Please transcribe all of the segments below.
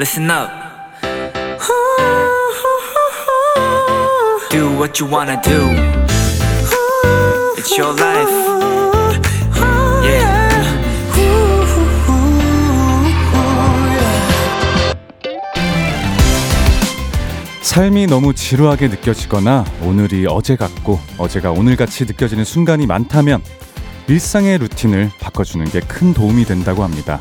listen up. Do what you wanna do. It's your life. Yeah. 삶이 너무 지루하게 느껴지거나 오늘이 어제 같고 어제가 오늘같이 느껴지는 순간이 많다면 일상의 루틴을 바꿔주는 게 큰 도움이 된다고 합니다.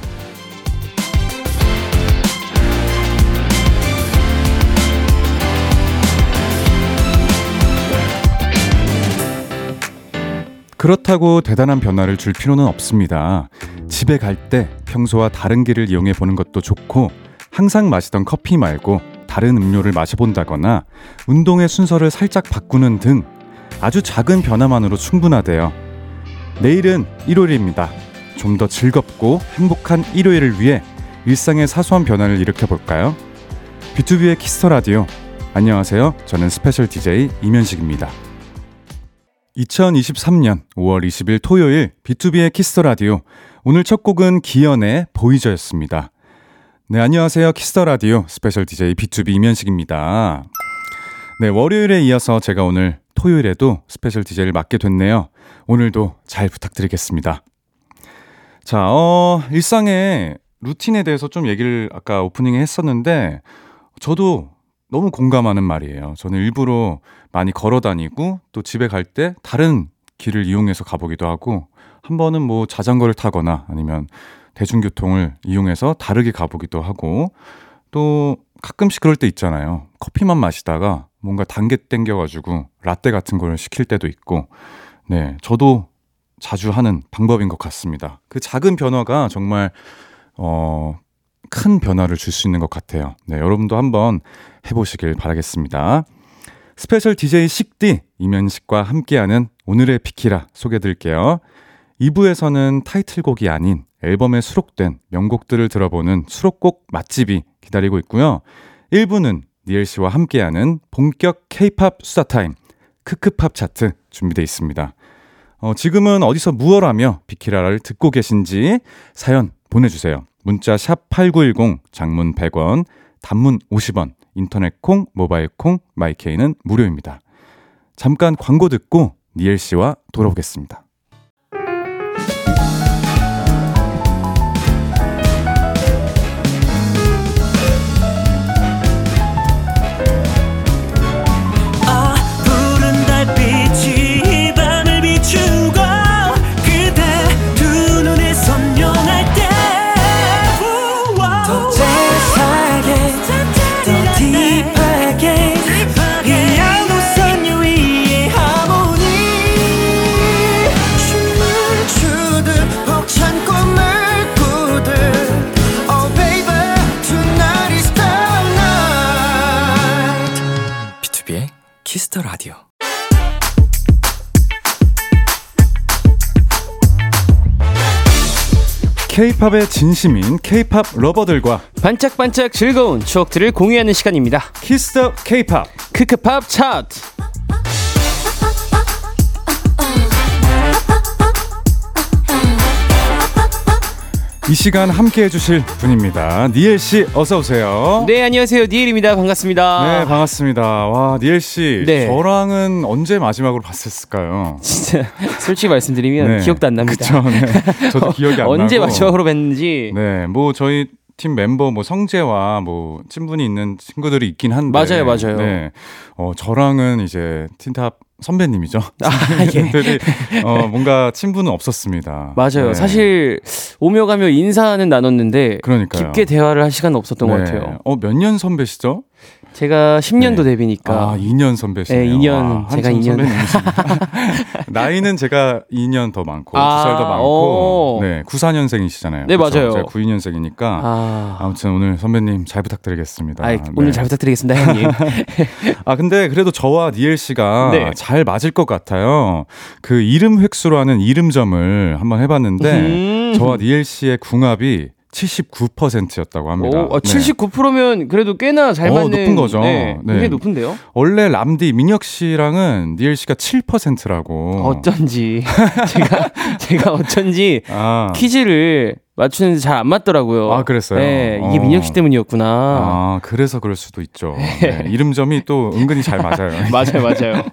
그렇다고 대단한 변화를 줄 필요는 없습니다. 집에 갈 때 평소와 다른 길을 이용해 보는 것도 좋고 항상 마시던 커피 말고 다른 음료를 마셔본다거나 운동의 순서를 살짝 바꾸는 등 아주 작은 변화만으로 충분하대요. 내일은 일요일입니다. 좀 더 즐겁고 행복한 일요일을 위해 일상의 사소한 변화를 일으켜 볼까요? 비투비의 키스 더 라디오. 안녕하세요. 저는 special DJ 임현식입니다. 2023년 5월 20일 토요일 비투비의 키스 더 라디오. 오늘 첫 곡은 기현의 Voyager였습니다. 네, 안녕하세요. 키스 더 라디오 special DJ 비투비 임현식입니다. 네, 월요일에 이어서 제가 오늘 토요일에도 special DJ를 맡게 됐네요. 오늘도 잘 부탁드리겠습니다. 자, 어, 일상의 루틴에 대해서 좀 얘기를 아까 오프닝에 했었는데, 저도 너무 공감하는 말이에요. 저는 일부러 많이 걸어 다니고, 또 집에 갈 때 다른 길을 이용해서 가보기도 하고, 한 번은 뭐 자전거를 타거나 아니면 대중교통을 이용해서 다르게 가보기도 하고, 또 가끔씩 그럴 때 있잖아요. 커피만 마시다가 뭔가 단계 땡겨가지고 라떼 같은 걸 시킬 때도 있고, 네, 저도 자주 하는 방법인 것 같습니다. 그 작은 변화가 정말, 어, 큰 변화를 줄 수 있는 것 같아요. 네, 여러분도 한번 해보시길 바라겠습니다. special DJ 식디 임현식과 함께하는 오늘의 비키라 소개드릴게요. 2부에서는 타이틀곡이 아닌 앨범에 수록된 명곡들을 들어보는 수록곡 맛집이 기다리고 있고요. 1부는 니엘 씨와 함께하는 본격 K-팝 수다 타임 크크팝 차트 준비되어 있습니다. 어, 지금은 어디서 무얼하며 비키라를 듣고 계신지 사연 보내주세요. 문자 샵 8910 장문 100원 단문 50원 인터넷 콩 모바일 콩 마이케이는 무료입니다. 잠깐 광고 듣고 니엘 씨와 돌아오겠습니다. K-팝에 진심인 K-팝 lover들과 반짝반짝 즐거운 추억들을 공유하는 시간입니다. 키스 더 K-팝 크크팝 차트. 이 시간 함께 해주실 분입니다. 니엘 씨 어서 오세요. 네, 안녕하세요. 니엘입니다. 반갑습니다. 네, 반갑습니다. 와 니엘 씨 네. 저랑은 언제 마지막으로 봤었을까요? 진짜 솔직히 말씀드리면 네. 기억도 안 납니다. 그쵸, 네. 저도 기억이 안 나고. 언제 마지막으로 뵀는지 네, 뭐 저희 팀 멤버 뭐 성재와 뭐 친분이 있는 친구들이 있긴 한데 맞아요, 맞아요. 네, 어 저랑은 이제 틴탑 선배님이죠. 아, 예. 어 뭔가 친분은 없었습니다. 맞아요. 네. 사실 오며 가며 인사는 나눴는데 그러니까요. 깊게 대화를 할 시간은 없었던 것 네. 같아요. 어 몇 년 선배시죠? 제가 10년도 네. 데뷔니까 아, 2년 선배시네요. 네, 2년, 와, 제가 한참 2년. 선배님이십니다. 나이는 제가 2년 더 많고 아, 2살 더 많고 오. 네, 94년생이시잖아요. 네, 맞아요. 제가 92년생이니까 아, 아무튼 오늘 선배님 잘 부탁드리겠습니다. 아이, 네. 오늘 잘 부탁드리겠습니다, 형님. 아 근데 그래도 저와 니엘 씨가 네. 잘 맞을 것 같아요. 그 이름 획수로 하는 이름점을 한번 해봤는데 음. 저와 니엘 씨의 궁합이 79%였다고 합니다. 오, 아, 네. 79%면 그래도 꽤나 잘 어, 맞는 높은 거죠. 네, 네. 굉장히 높은데요? 원래 람디 민혁 씨랑은 니엘 씨가 7%라고. 어쩐지 제가 제가 어쩐지 아, 퀴즈를 맞추는데 잘 안 맞더라고요. 아, 그랬어요? 네, 이게 어. 민혁 씨 때문이었구나. 아, 그래서 그럴 수도 있죠. 네, 이름점이 또 은근히 잘 맞아요. 맞아요, 맞아요.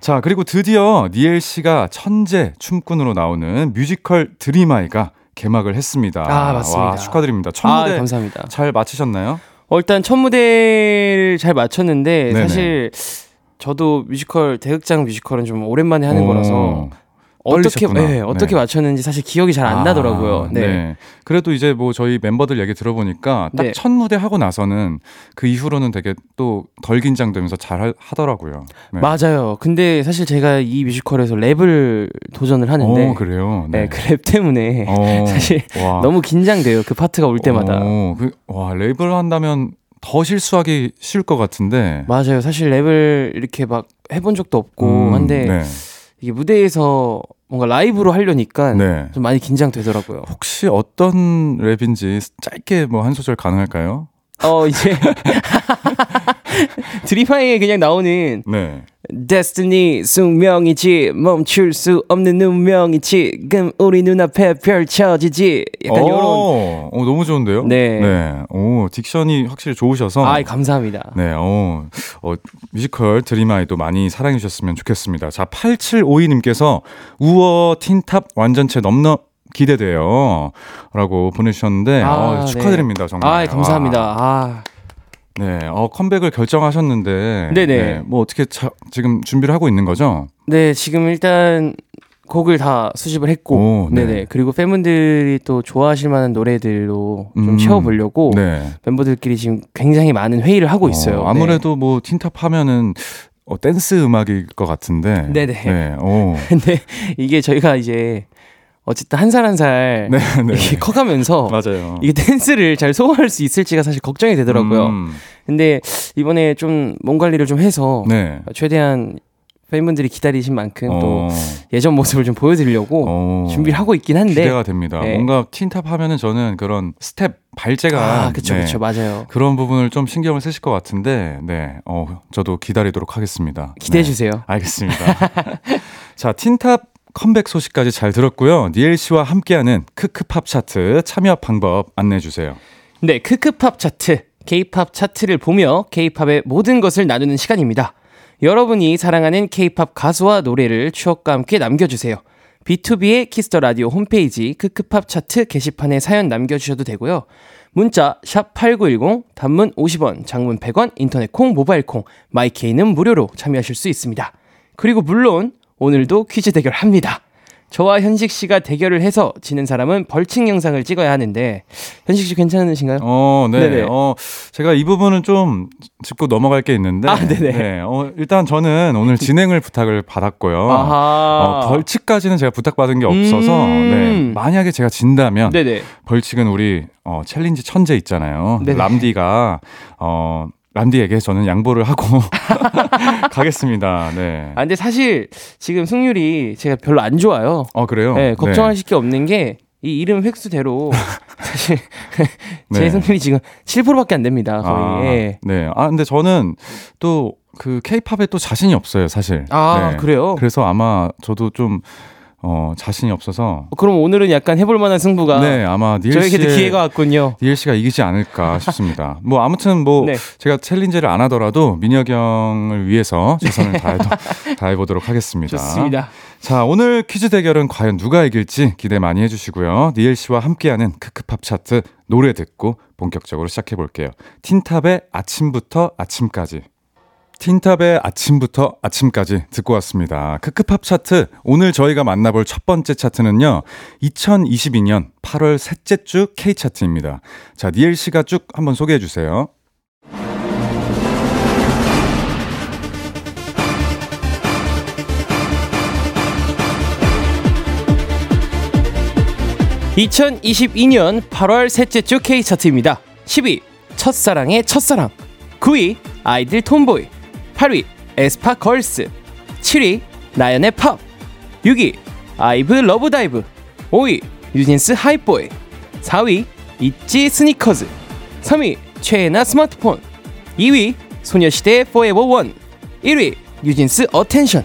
자, 그리고 드디어 니엘 씨가 천재 춤꾼으로 나오는 뮤지컬 드림아이가 개막을 했습니다. 아, 맞습니다. 와, 축하드립니다. 첫 아, 무대 감사합니다. 잘 마치셨나요? 어, 일단 첫 무대를 잘 마쳤는데 네네. 사실 저도 뮤지컬 대극장 뮤지컬은 좀 오랜만에 하는 오, 거라서 어떻게. 네, 어떻게 네. 마쳤는지 사실 기억이 잘 안 아, 나더라고요. 네. 그래도 이제 뭐 저희 멤버들 얘기 들어보니까 딱 네. 첫 무대 하고 나서는 그 이후로는 되게 또 덜 긴장되면서 잘 하- 하더라고요. 네. 맞아요. 근데 사실 제가 이 뮤지컬에서 랩을 도전을 하는데 어, 그래요. 네, 그 랩 때문에 어, 사실 와. 너무 긴장돼요. 그 파트가 올 때마다. 어, 그, 와, 랩을 한다면 더 실수하기 쉬울 것 같은데. 맞아요. 사실 랩을 이렇게 막 해본 적도 없고 음, 한데 네. 이게 무대에서 뭔가 라이브로 하려니까 네. 좀 많이 긴장되더라고요. 혹시 어떤 랩인지 짧게 뭐 한 소절 가능할까요? 어 이제 드림하이에 그냥 나오는 네. 데스티니 숙명이지 멈출 수 없는 운명이지 지금 우리 눈앞에 펼쳐지지 약간 요런 어, 어, 너무 좋은데요? 네. 네. 오, diction이 확실히 좋으셔서. 아 감사합니다. 네, 어, 어, 뮤지컬 드림하이도 많이 사랑해 주셨으면 좋겠습니다. 자, 8752 님께서 우어 틴탑 완전체 넘넘 기대돼요. 라고 보내주셨는데, 아, 어, 네. 축하드립니다, 정말. 아 감사합니다. 와. 아 네, 어, 컴백을 결정하셨는데. 네네. 뭐 어떻게 자, 지금 준비를 하고 있는 거죠? 네, 지금 일단 곡을 다 수집을 했고, 오, 네. 네네. 그리고 팬분들이 또 좋아하실 만한 노래들로 좀 음, 채워보려고 네. 멤버들끼리 지금 굉장히 많은 회의를 하고 있어요. 어, 아무래도 뭐 틴탑 하면은 어, 댄스 음악일 것 같은데. 네네. 네, 오. 네. 근데 이게 저희가 이제 어쨌든 한 살 한살 네, 네. 커가면서 맞아요. 이게 댄스를 잘 소화할 수 있을지가 사실 걱정이 되더라고요. 음, 근데 이번에 좀 몸 관리를 좀 해서 네. 최대한 팬분들이 기다리신 만큼 또 어, 예전 모습을 좀 보여드리려고 어. 준비를 하고 있긴 한데 기대가 됩니다. 네. 뭔가 틴탑 하면은 저는 그런 스텝 발재간 아 그쵸 네, 그쵸 맞아요. 그런 부분을 좀 신경을 쓰실 것 같은데, 네, 어, 저도 기다리도록 하겠습니다. 기대해 네, 주세요. 알겠습니다. 자, 틴탑 컴백 소식까지 잘 들었고요. 니엘 씨와 함께하는 크크팝 차트 참여 방법 안내해 주세요. 네, 크크팝 차트, K-팝 차트를 보며 K-팝의 모든 것을 나누는 시간입니다. 여러분이 사랑하는 K-팝 가수와 노래를 추억과 함께 남겨주세요. 비투비의 키스 더 라디오 홈페이지 크크팝 차트 게시판에 사연 남겨주셔도 되고요. 문자 샵 #8910 단문 50원, 장문 100원, 인터넷 콩, 모바일 콩, 마이케이는 무료로 참여하실 수 있습니다. 그리고 물론 오늘도 퀴즈 대결 합니다. 저와 현식 씨가 대결을 해서 지는 사람은 벌칙 영상을 찍어야 하는데 현식 씨 괜찮으신가요? 어, 네. 네네. 어, 제가 이 부분은 좀 짚고 넘어갈 게 있는데. 아, 네네. 네, 어, 일단 저는 오늘 진행을 부탁을 받았고요. 아하. 어, 벌칙까지는 제가 부탁받은 게 없어서, 음. 네. 만약에 제가 진다면, 네네. 벌칙은 우리, 어, 챌린지 천재 있잖아요. 네네. 람디가, 어, 람디에게 저는 양보를 하고 가겠습니다. 네. 아 근데 사실 지금 승률이 제가 별로 안 좋아요. 어, 그래요? 네, 걱정하실 게 없는 게 이 이름 획수대로 사실 제 네. 승률이 지금 7%밖에 안 됩니다. 거의. 아, 예. 네. 아, 근데 저는 또그 케이팝에 또 자신이 없어요, 사실. 아 네. 그래요? 그래서 아마 저도 좀 어, 자신이 없어서 그럼 오늘은 약간 해볼 만한 승부가 네, 아마 니엘 저에게도 기회가 왔군요. 니엘 씨가 이기지 않을까 싶습니다. 뭐 아무튼 뭐 네. 제가 챌린지를 안 하더라도 민혁 형을 위해서 최선을 다해 다해 보도록 하겠습니다. 좋습니다. 자, 오늘 퀴즈 대결은 과연 누가 이길지 기대 많이 해 주시고요. 니엘 씨와 함께하는 크크팝 차트 노래 듣고 본격적으로 시작해 볼게요. 틴탑의 아침부터 아침까지 틴탑의 아침부터 아침까지 듣고 왔습니다. 크크팝 차트 오늘 저희가 만나볼 첫 번째 차트는요. 2022년 8월 셋째 주 K 차트입니다. 자, 니엘 씨가 쭉 한번 소개해 주세요. 2022년 8월 셋째 주 K 차트입니다. 10위 첫사랑의 첫사랑 9위 아이들 Tomboy 8위 에스파 Girls. 7위 나연의 팝 6위 아이브 Love Dive. 5위 뉴진스 Hype Boy. 4위 있지 Sneakers. 3위 최예나 Smartphone. 2위 소녀시대 Forever One. 1위 뉴진스 Attention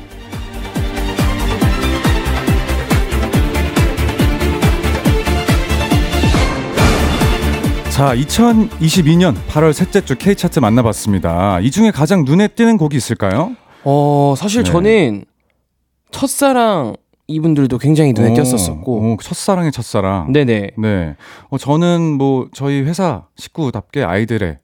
자, 2022년 8월 셋째 주 K 차트 만나봤습니다. 이 중에 가장 눈에 띄는 곡이 있을까요? 어, 사실 네. 저는 첫사랑 이분들도 굉장히 눈에 오, 띄었었고. 오, 첫사랑의 첫사랑. 네네. 네. 어, 저는 뭐 저희 회사 식구답게 아이들의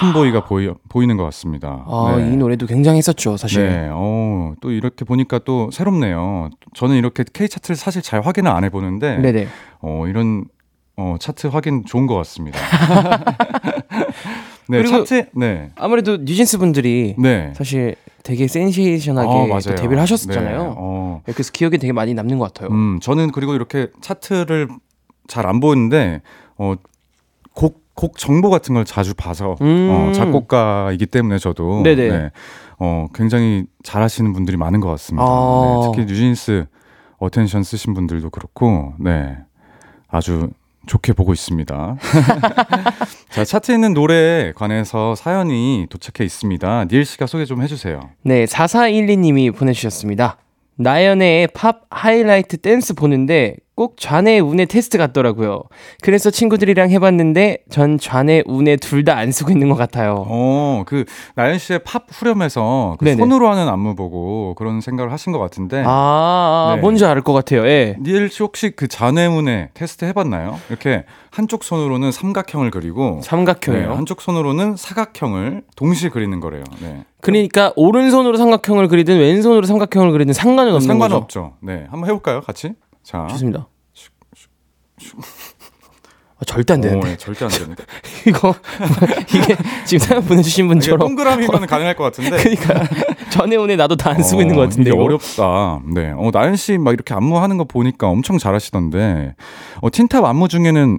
톰보이가 보이, 보이는 것 같습니다. 아, 네. 이 노래도 굉장했었죠, 사실. 네, 어, 또 이렇게 보니까 또 새롭네요. 저는 이렇게 K 차트를 사실 잘 확인을 안 해보는데, 네네. 어, 이런 어, 차트 확인 좋은 것 같습니다. 네, 그리고- 차트, 네, 아무래도 뉴진스 분들이 네. 사실 되게 센세이션하게 어. 데뷔를 하셨잖아요. 네, 어, 그래서 기억에 되게 많이 남는 것 같아요. 음, 저는 그리고 이렇게 차트를 잘 안 보는데, 어, 곡, 곡 정보 같은 걸 자주 봐서, 음. 어, 작곡가이기 때문에 저도, 네네. 네, 어, 굉장히 잘하시는 분들이 많은 것 같습니다. 아. 네, 특히 뉴진스 Attention 쓰신 분들도 그렇고, 네, 아주 좋게 보고 있습니다. 자, 차트에 있는 노래에 관해서 사연이 도착해 있습니다. 니엘 씨가 소개 좀 해주세요. 네, 4412님이 보내주셨습니다. 나연의 팝 하이라이트 댄스 보는데 꼭 좌뇌 우뇌 테스트 같더라고요. 그래서 친구들이랑 해봤는데 전 좌뇌 우뇌 둘 다 안 쓰고 있는 것 같아요. 어, 그 나연 씨의 팝 후렴에서 그. 손으로 하는 안무 보고 그런 생각을 하신 것 같은데. 아, 아, 네. 뭔지 알 것 같아요. 예. 니엘 씨 혹시 그 자뇌문에 테스트 해봤나요? 이렇게 한쪽 손으로는 삼각형을 그리고 네, 삼각형이요. 한쪽 손으로는 사각형을 동시에 그리는 거래요. 네. 그러니까 오른손으로 삼각형을 그리든 왼손으로 삼각형을 그리든 상관은 없는 거죠. 상관없죠. 네, 한번 해볼까요, 같이? 자, 좋습니다. 아, 절대 안 되는데. 오, 네, 절대 안 되는데. 이거 이게 지금 사연 보내주신 이게 분처럼 동그라미면 가능할 것 같은데. 그러니까 전에 오늘 나도 다 안 쓰고 어, 있는 것 같은데 이게 이거. 어렵다. 네. 어, 나연 씨 막 이렇게 안무 하는 거 보니까 엄청 잘하시던데. 어, 틴탑 안무 중에는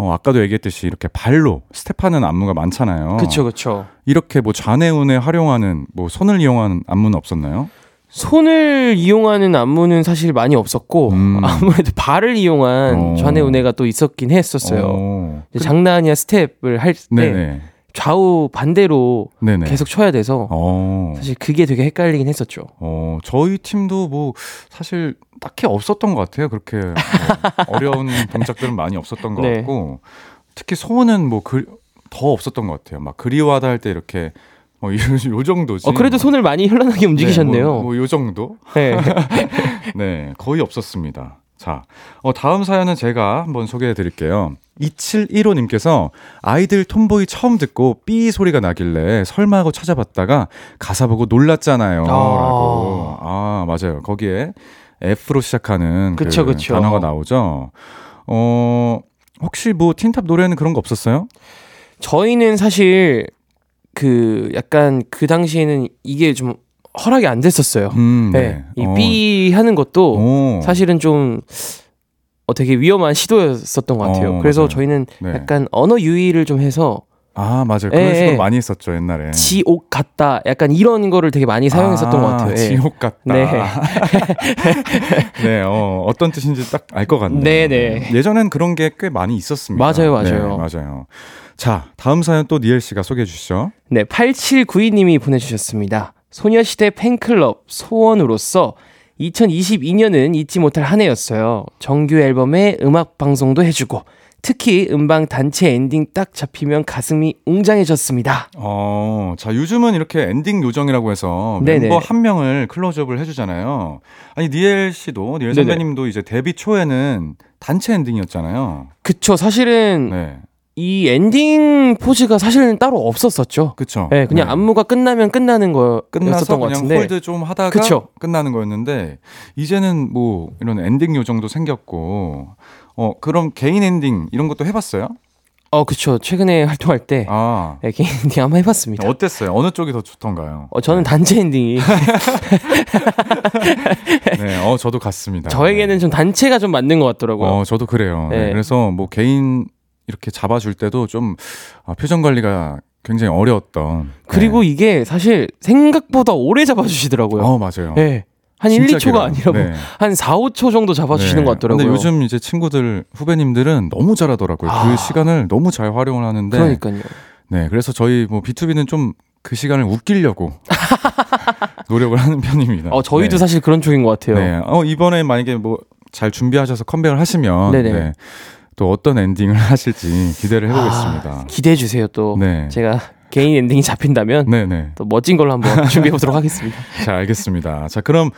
어, 아까도 얘기했듯이 이렇게 발로 스텝하는 안무가 많잖아요. 그렇죠, 그렇죠. 이렇게 뭐 좌뇌 우뇌 활용하는 뭐 손을 이용하는 안무는 없었나요? 손을 이용하는 안무는 사실 많이 없었고 음. 아무래도 발을 이용한 어. 좌뇌 우뇌가 또 있었긴 했었어요. 어. 이제 장난 아니야 스텝을 할 때. 좌우 반대로 네네. 계속 쳐야 돼서 어. 사실 그게 되게 헷갈리긴 했었죠. 어, 저희 팀도 뭐 사실 딱히 없었던 것 같아요. 그렇게 뭐 어려운 동작들은 많이 없었던 것 네. 같고 특히 손은 뭐더 없었던 것 같아요. 막 그리워하다 할 때 이렇게 뭐 요, 요 정도지. 어, 그래도 손을 많이 현란하게 움직이셨네요. 네, 뭐, 뭐 요 정도? 네. 네, 거의 없었습니다. 자, 어, 다음 사연은 제가 한번 소개해 드릴게요. 2715님께서 아이들 톰보이 처음 듣고 삐 소리가 나길래 설마 하고 찾아봤다가 가사 보고 놀랐잖아요. 아. 라고. 아, 맞아요. 거기에 F로 시작하는 그 그쵸, 그쵸. 단어가 나오죠. 어, 혹시 뭐 틴탑 노래는 그런 거 없었어요? 저희는 사실 그 약간 그 당시에는 이게 좀 허락이 안 됐었어요. 음, 네. 이 어. 삐 하는 것도 오. 사실은 좀 어, 되게 위험한 시도였었던 것 같아요. 어, 그래서 맞아요. 저희는 네. 약간 언어 유희를 좀 해서 아, 맞아요. 그런 예, 식으로 예. 많이 했었죠, 옛날에. 지옥 같다 약간 이런 거를 되게 많이 사용했었던 아, 것 같아요. 예. 지옥 같다. 네. 네, 어, 어떤 뜻인지 딱 알 것 같네요. 네, 네. 예전엔 그런 게 꽤 많이 있었습니다. 맞아요, 맞아요. 네, 맞아요. 자, 다음 사연 또 니엘 씨가 소개해 주시죠. 네, 8792님이 보내주셨습니다. 소녀시대 팬클럽 소원으로서 2022년은 잊지 못할 한 해였어요. 정규 앨범에 음악 방송도 해주고 특히 음방 단체 엔딩 딱 잡히면 가슴이 웅장해졌습니다. 어, 자, 요즘은 이렇게 엔딩 요정이라고 해서 네네. 멤버 한 명을 클로즈업을 해주잖아요. 아니, 니엘 씨도, 니엘 네네. 선배님도 이제 데뷔 초에는 단체 엔딩이었잖아요. 그쵸, 사실은 네. 이 엔딩 포즈가 사실은 따로 없었었죠. 그쵸. 네, 그냥 네. 안무가 끝나면 끝나는 거였었던 것 같은데. hold 좀 하다가 그쵸. 끝나는 거였는데 이제는 뭐 이런 엔딩 요정도 생겼고 어 그럼 개인 엔딩 이런 것도 해봤어요? 어, 그쵸. 최근에 활동할 때 아 네, 개인 엔딩 한번 해봤습니다. 어땠어요? 어느 쪽이 더 좋던가요? 어, 저는 단체 엔딩이 네, 어 저도 같습니다. 저에게는 좀 단체가 좀 맞는 것 같더라고요. 어 저도 그래요. 네, 네. 그래서 뭐 개인 이렇게 잡아줄 때도 좀 아, 표정 관리가 굉장히 어려웠던. 그리고 이게 사실 생각보다 오래 잡아주시더라고요. 네. 어 맞아요. 네. 한 진짜 1, 2초가 길어요. 아니라 뭐 네. 한 4, 5초 정도 잡아주시는 네. 것 같더라고요. 근데 요즘 이제 친구들 후배님들은 너무 잘하더라고요. 아. 그 시간을 너무 잘 활용을 하는데. 그러니까요. 네, 그래서 저희 뭐 B2B는 좀 그 시간을 웃기려고 노력을 하는 편입니다. 어, 저희도 네. 사실 그런 쪽인 것 같아요. 네. 어, 이번에 만약에 뭐 잘 준비하셔서 컴백을 하시면 네네. 네. 또 어떤 엔딩을 하실지 기대를 해보겠습니다. 아, 기대해 주세요 또. 네. 제가 개인 엔딩이 잡힌다면 네네. 또 멋진 걸로 한번 준비해 보도록 하겠습니다. 자, 알겠습니다. 자, 그럼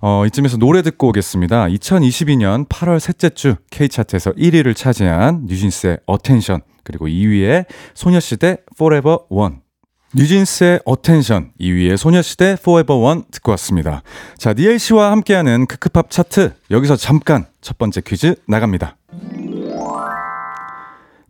어, 이쯤에서 노래 듣고 오겠습니다. 2022년 8월 셋째 주 K차트에서 1위를 차지한 뉴진스의 Attention 그리고 2위의 소녀시대 Forever One. 뉴진스의 Attention 2위의 소녀시대 Forever One 듣고 왔습니다. 자, 니엘 씨와 함께하는 크크팝 차트 여기서 잠깐 첫 번째 퀴즈 나갑니다.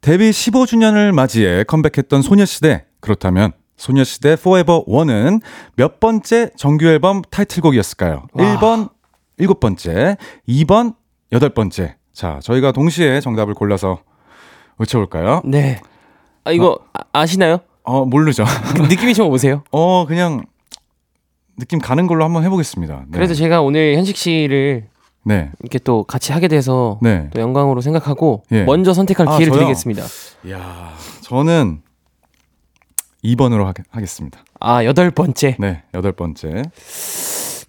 데뷔 15주년을 맞이해 컴백했던 소녀시대 그렇다면 소녀시대 Forever One은 몇 번째 정규 앨범 타이틀곡이었을까요? 와. 1번 일곱 번째, 2번 여덟 번째. 자, 저희가 동시에 정답을 골라서 외쳐볼까요? 네. 아 이거 아, 시나요 어, 모르죠. 느낌이 좀 오세요? 어, 그냥 느낌 가는 걸로 한번 해보겠습니다. 네. 그래서 제가 오늘 현식 씨를 네, 이렇게 또 같이 하게 돼서 네. 또 영광으로 생각하고 예. 먼저 선택할 아, 기회를 저요? 드리겠습니다. 이야, 저는 2번으로 하, 하겠 습니다. 아 여덟 번째 네, 여덟 번째.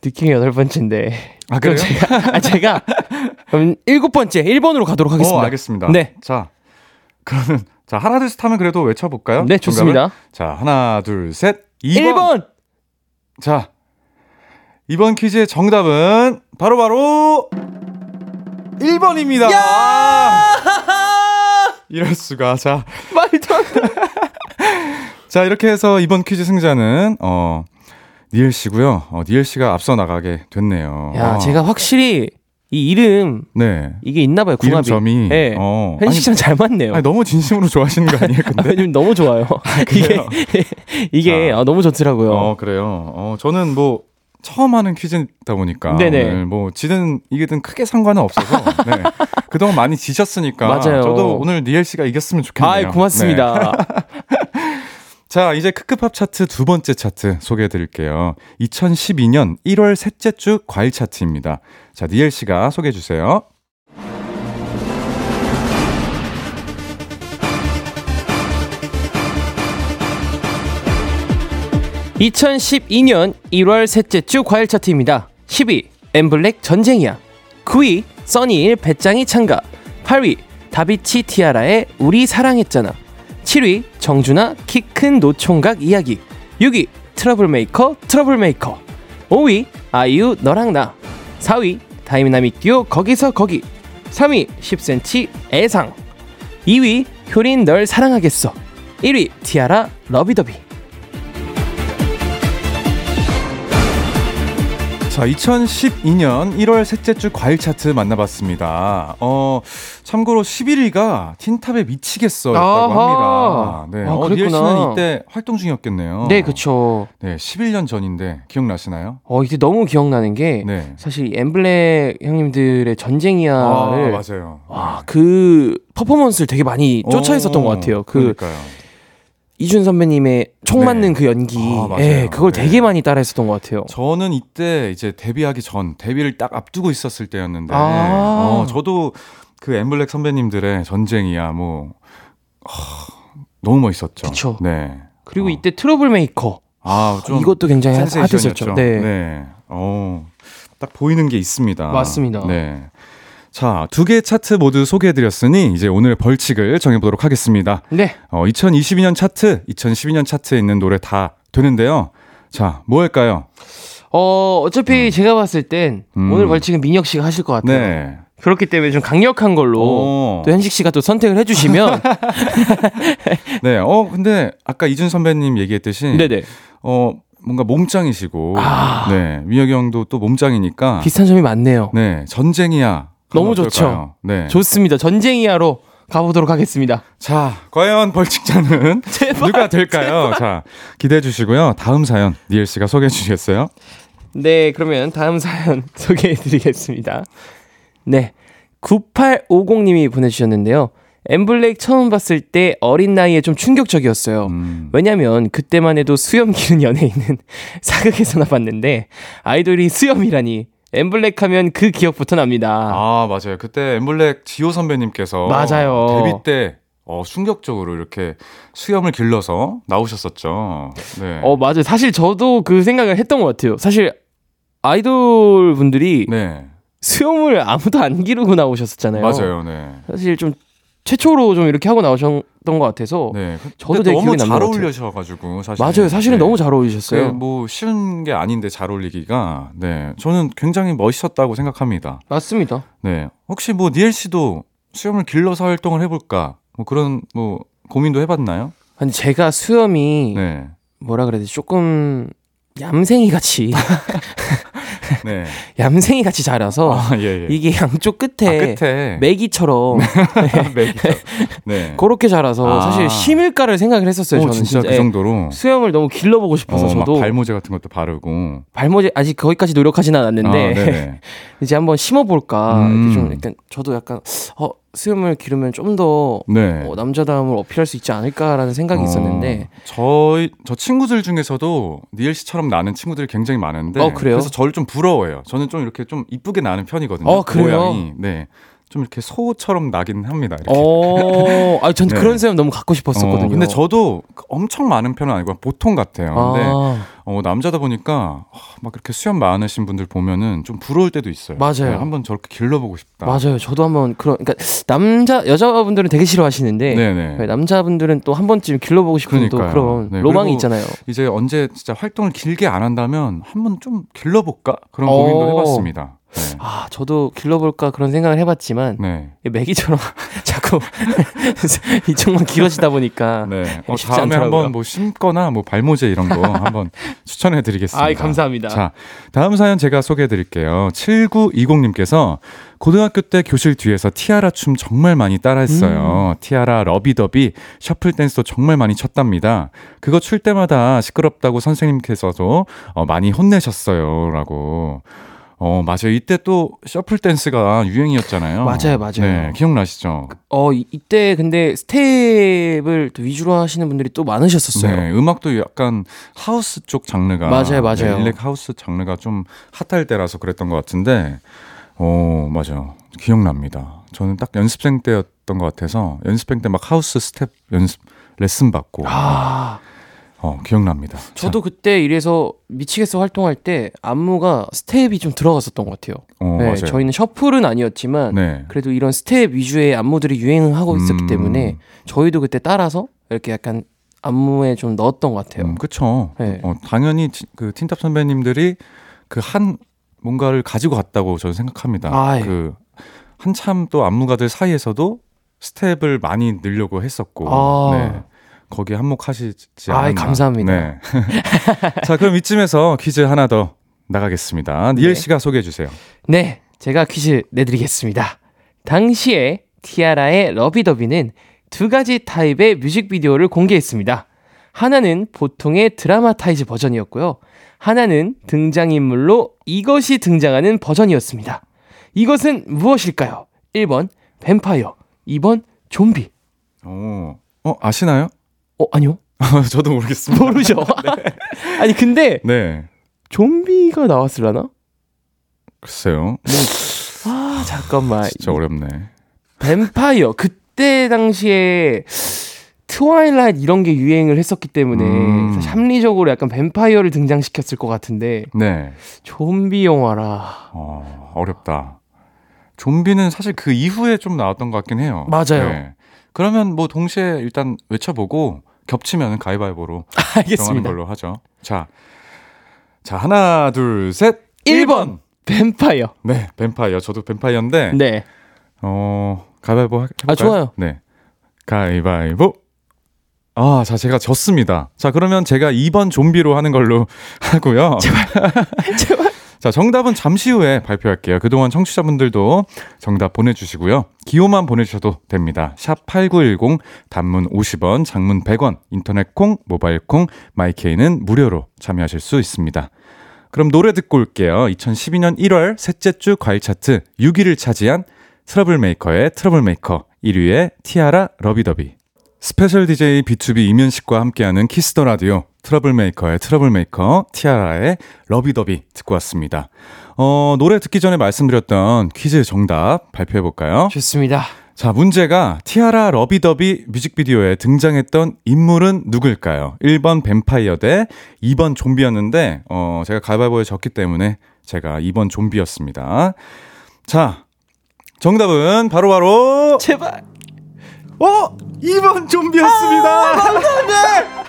느낌이 여덟 번째인데. 아, 그럼 그래요? 제가 아 제가 그럼 일곱 번째 1번으로 가도록 하겠습니다. 어, 알겠습니다. 네. 자, 그러면 자 하나 둘 셋 하면 그래도 외쳐 볼까요? 네, 좋습니다. 정답을? 자, 하나 둘 셋. 2번. 1번. 자, 이번 퀴즈의 정답은 바로 바로 1번입니다. 이럴 수가. 자, 말도 안 돼. 자 이렇게 해서 이번 퀴즈 승자는 어 니엘 씨고요. 어, 니엘 씨가 앞서 나가게 됐네요. 야, 어, 제가 확실히 이 이름 네. 이게 있나 봐요. 이름 궁합이. 점이 네. 어, 현식 씨랑 잘 맞네요. 아니, 너무 진심으로 좋아하시는 거 아니에요, 근데? 왜냐면 너무 좋아요. 이게 그래요? 이게 자. 아, 너무 좋더라고요. 어, 그래요. 어, 저는 뭐 처음 하는 퀴즈다 보니까. 오늘 뭐 지든 이게든 크게 상관은 없어서 네. 그동안 많이 지셨으니까 맞아요. 저도 오늘 니엘 씨가 이겼으면 좋겠네요. 아, 고맙습니다. 네. 자, 이제 크크팝 차트 두 번째 차트 소개해 드릴게요. 2012년 1월 셋째 주 과일 차트입니다. 자, 니엘 씨가 소개해 주세요. 2012년 1월 셋째 주 가요 차트입니다. 10위 엠블랙 전쟁이야. 9위 써니힐 베짱이 찬가. 8위 다비치 티아라의 우리 사랑했잖아. 7위 정준하 키 큰 노총각 이야기. 6위 트러블메이커 Trouble Maker. 5위 아이유 너랑 나. 4위 다이나믹 듀오 거기서 거기. 3위 10cm 애상. 2위 효린 널 사랑하겠어. 1위 티아라 러비더비. 자, 2012년 1월 셋째 주 과일 차트 만나봤습니다. 어, 참고로 11위가 틴탑의 미치겠어였다고 아하. 합니다. 네, 아, 어, 그랬구나. 씨는 이때 활동 중이었겠네요. 네, 그쵸. 네, 11년 전인데 기억나시나요? 어, 이때 너무 기억나는 게 네. 사실 이 엠블랙 형님들의 아, 전쟁이야를 맞아요. 와, 그 퍼포먼스를 되게 많이 쫓아 있었던 것 같아요. 그 그러니까요. 이준 선배님의 총 네. 맞는 그 연기. 아. 예, 그걸 네. 되게 많이 따라 했었던 것 같아요. 저는 이때 이제 데뷔하기 전 데뷔를 딱 앞두고 있었을 때였는데 아. 어, 저도 그 엠블랙 선배님들의 전쟁이야 뭐 하, 너무 멋있었죠. 그쵸. 네. 그리고 어. 이때 Trouble Maker. 아, 좀 이것도 굉장히 핫했었죠. 네. 네. 어. 딱 보이는 게 있습니다. 맞습니다. 네. 자, 두개 차트 모두 소개해드렸으니 이제 오늘 벌칙을 정해보도록 하겠습니다. 네. 어, 2022년 차트, 2012년 차트에 있는 노래 다 되는데요. 자, 뭐 할까요? 어, 어차피 제가 봤을 땐 음. 오늘 벌칙은 민혁 씨가 하실 것 같아요. 네. 그렇기 때문에 좀 강력한 걸로 오. 또 현식 씨가 또 선택을 해주시면 네. 어, 근데 아까 이준 선배님 얘기했듯이 네네 어, 뭔가 몸짱이시고 아. 네. 미혁이 형도 또 몸짱이니까 비슷한 점이 많네요. 네. 전쟁이야. 너무 좋죠. 어떨까요? 네. 좋습니다. 전쟁이야로 가보도록 하겠습니다. 자, 과연 벌칙자는 누가 될까요? 자, 기대해 주시고요. 다음 사연 니엘 씨가 소개해 주시겠어요? 네, 그러면 다음 사연 소개해 드리겠습니다. 네. 9850님이 보내주셨는데요. 엠블랙 처음 봤을 때 어린 나이에 좀 충격적이었어요. 음. 왜냐면 그때만 해도 수염 기른 연예인은 사극에서나 봤는데 아이돌이 수염이라니 엠블랙 하면 그 기억부터 납니다. 아, 맞아요. 그때 엠블랙 지호 선배님께서 맞아요. 데뷔 때 어, 충격적으로 이렇게 수염을 길러서 나오셨었죠. 네. 어, 맞아요. 사실 저도 그 생각을 했던 것 같아요. 사실 아이돌 분들이 네. 수염을 아무도 안 기르고 나오셨었잖아요. 맞아요. 네. 사실 좀 최초로 좀 이렇게 하고 나오셨던 것 같아서 네. 저도 되게 너무 잘. 어울리셔가지고 사실 맞아요. 사실은 네. 너무 잘 어울리셨어요. 그뭐 쉬운 게 아닌데 잘 어울리기가 네 저는 굉장히 멋있었다고 생각합니다. 맞습니다. 네 혹시 뭐 니엘 씨도 수염을 길러서 활동을 해볼까 뭐 그런 뭐 고민도 해봤나요? 아니 제가 수염이 네, 뭐라 그래야 되지 조금 얌생이 같이 네. 얌생이 같이 자라서 아, 예, 예. 이게 양쪽 끝에, 아, 끝에 메기처럼. 네. 그렇게 자라서 아. 사실 심을까를 생각을 했었어요. 오, 저는 진짜 그 예. 정도로. 수염을 너무 길러보고 싶어서 어, 막 저도 발모제 같은 것도 바르고. 발모제 아직 거기까지 노력하지는 않았는데 아. 이제 한번 심어볼까 음. 이렇게 좀 약간 저도 약간 어 수염을 기르면 좀더 네. 어, 남자다움을 어필할 수 있지 않을까라는 생각이 어, 있었는데 저희 저 친구들 중에서도 니엘 씨처럼 나는 친구들이 굉장히 많은데 어, 그래요? 래서 저를 좀 부러워해요. 저는 좀 이렇게 좀 이쁘게 나는 편이거든요. 어, 그래요? 모양이. 네. 좀 이렇게 소처럼 나긴 합니다. 이렇게. 어, 아, 전 네. 그런 수염 너무 갖고 싶었었거든요. 어, 근데 저도 엄청 많은 편은 아니고 보통 같아요. 근데 아, 어, 남자다 보니까 어, 막 이렇게 수염 많으신 분들 보면은 좀 부러울 때도 있어요. 맞아요. 네, 한번 저렇게 길러보고 싶다. 맞아요. 저도 한번 그런 그러니까 남자 여자분들은 되게 싫어하시는데 네네. 남자분들은 또 한 번쯤 길러보고 싶은 또 그러니까요. 그런 네, 로망이 있잖아요. 이제 언제 진짜 활동을 길게 안 한다면 한번 좀 길러볼까 그런 어. 고민도 해봤습니다. 네. 아, 저도 길러볼까 그런 생각을 해봤지만 네. 매기처럼 자꾸 이쪽만 길어지다 보니까 네. 어, 쉽지 다음에 않더라고요. 한번 뭐 심거나 뭐 발모제 이런 거 한번 추천해 드리겠습니다. 아이, 감사합니다. 자, 다음 사연 제가 소개해 드릴게요. 7920님께서 고등학교 때 교실 뒤에서 티아라 춤 정말 많이 따라했어요. 음. 티아라 러비더비 셔플 댄스도 정말 많이 췄답니다. 그거 출 때마다 시끄럽다고 선생님께서도 어, 많이 혼내셨어요. 라고. 어, 맞아요. 이때 또 셔플 댄스가 유행이었잖아요. 맞아요, 맞아요. 네, 기억나시죠? 어 이- 이때 근데 스텝을 또 위주로 하시는 분들이 또 많으셨었어요. 네, 음악도 약간 하우스 쪽 장르가 맞아요, 맞아요. 네, 일렉 하우스 장르가 좀 핫할 때라서 그랬던 것 같은데, 어 맞아요, 기억납니다. 저는 딱 연습생 때였던 것 같아서 연습생 때 막 하우스 스텝 연습 레슨 받고, 아, 어 기억납니다. 저도 그때 이래서 미치겠어 활동할 때 안무가 스텝이 좀 들어갔었던 것 같아요. 자, 어, 네. 저희는 셔플은 아니었지만 네, 그래도 이런 스텝 위주의 안무들이 유행하고 있었기 음. 때문에 저희도 그때 따라서 이렇게 약간 안무에 좀 넣었던 것 같아요. 음, 그쵸. 네. 어, 당연히 티- 그 틴탑 선배님들이 그 한 뭔가를 가지고 갔다고 저는 생각합니다. 아, 예. 그 한참 또 안무가들 사이에서도 스텝을 많이 늘려고 했었고, 아. 네. 거기에 한몫하시지 아이, 않았나. 감사합니다. 네. 자, 그럼 이쯤에서 퀴즈 하나 더 나가겠습니다. 니엘 네. 씨가 소개해 주세요. 네, 제가 퀴즈 내드리겠습니다. 당시에 티아라의 Lovey-Dovey는 두 가지 타입의 뮤직비디오를 공개했습니다. 하나는 보통의 dramatize 버전이었고요. 하나는 등장인물로 이것이 등장하는 버전이었습니다. 이것은 무엇일까요? 1번 뱀파이어, 2번 좀비. 어, 어 아시나요? 어, 아니요. 저도 모르겠습니다. 모르죠. 아니, 근데 네. 좀비가 나왔을라나? 글쎄요. 아, 잠깐만. 진짜 어렵네. 뱀파이어 그때 당시에 Twilight 이런 게 유행을 했었기 때문에 음. 사실 합리적으로 약간 뱀파이어를 등장시켰을 것 같은데 네. 좀비 영화라 어, 어렵다. 좀비는 사실 그 이후에 좀 나왔던 것 같긴 해요. 맞아요. 네. 그러면 뭐 동시에 일단 외쳐보고 겹치면 가위바위보로 정하는 걸로 하죠. 자, 자 하나 둘 셋. 1번 뱀파이어 네, 뱀파이어. 저도 뱀파이어인데 네 어 가위바위보 하- 해볼까요? 아, 좋아요. 네, 가위바위보. 아, 자 제가 졌습니다. 자 그러면 제가 2번 좀비로 하는 걸로 하고요. 제발 자, 정답은 잠시 후에 발표할게요. 그동안 청취자분들도 정답 보내주시고요. 기호만 보내주셔도 됩니다. 샵 8910, 단문 50원, 장문 100원, 인터넷 콩, 모바일 콩, My K는 무료로 참여하실 수 있습니다. 그럼 노래 듣고 올게요. 2012년 1월 셋째 주 가온 차트 6위를 차지한 트러블 메이커의 트러블 메이커 1위의 티아라 러비더비 스페셜 DJ B2B 이면식과 함께하는 키스터 라디오 트러블 메이커의 트러블 메이커 티아라의 Lovey-Dovey 듣고 왔습니다. 어, 노래 듣기 전에 말씀드렸던 퀴즈 정답 발표해 볼까요? 좋습니다 자, 문제가 티아라 러비더비 뮤직비디오에 등장했던 인물은 누굴까요? 1번 뱀파이어 대 2번 좀비였는데, 어, 제가 가위바위보에 졌기 때문에 제가 2번 좀비였습니다. 자, 정답은 바로바로 제발 어! 2번 좀비였습니다. 아, 말도 안 돼!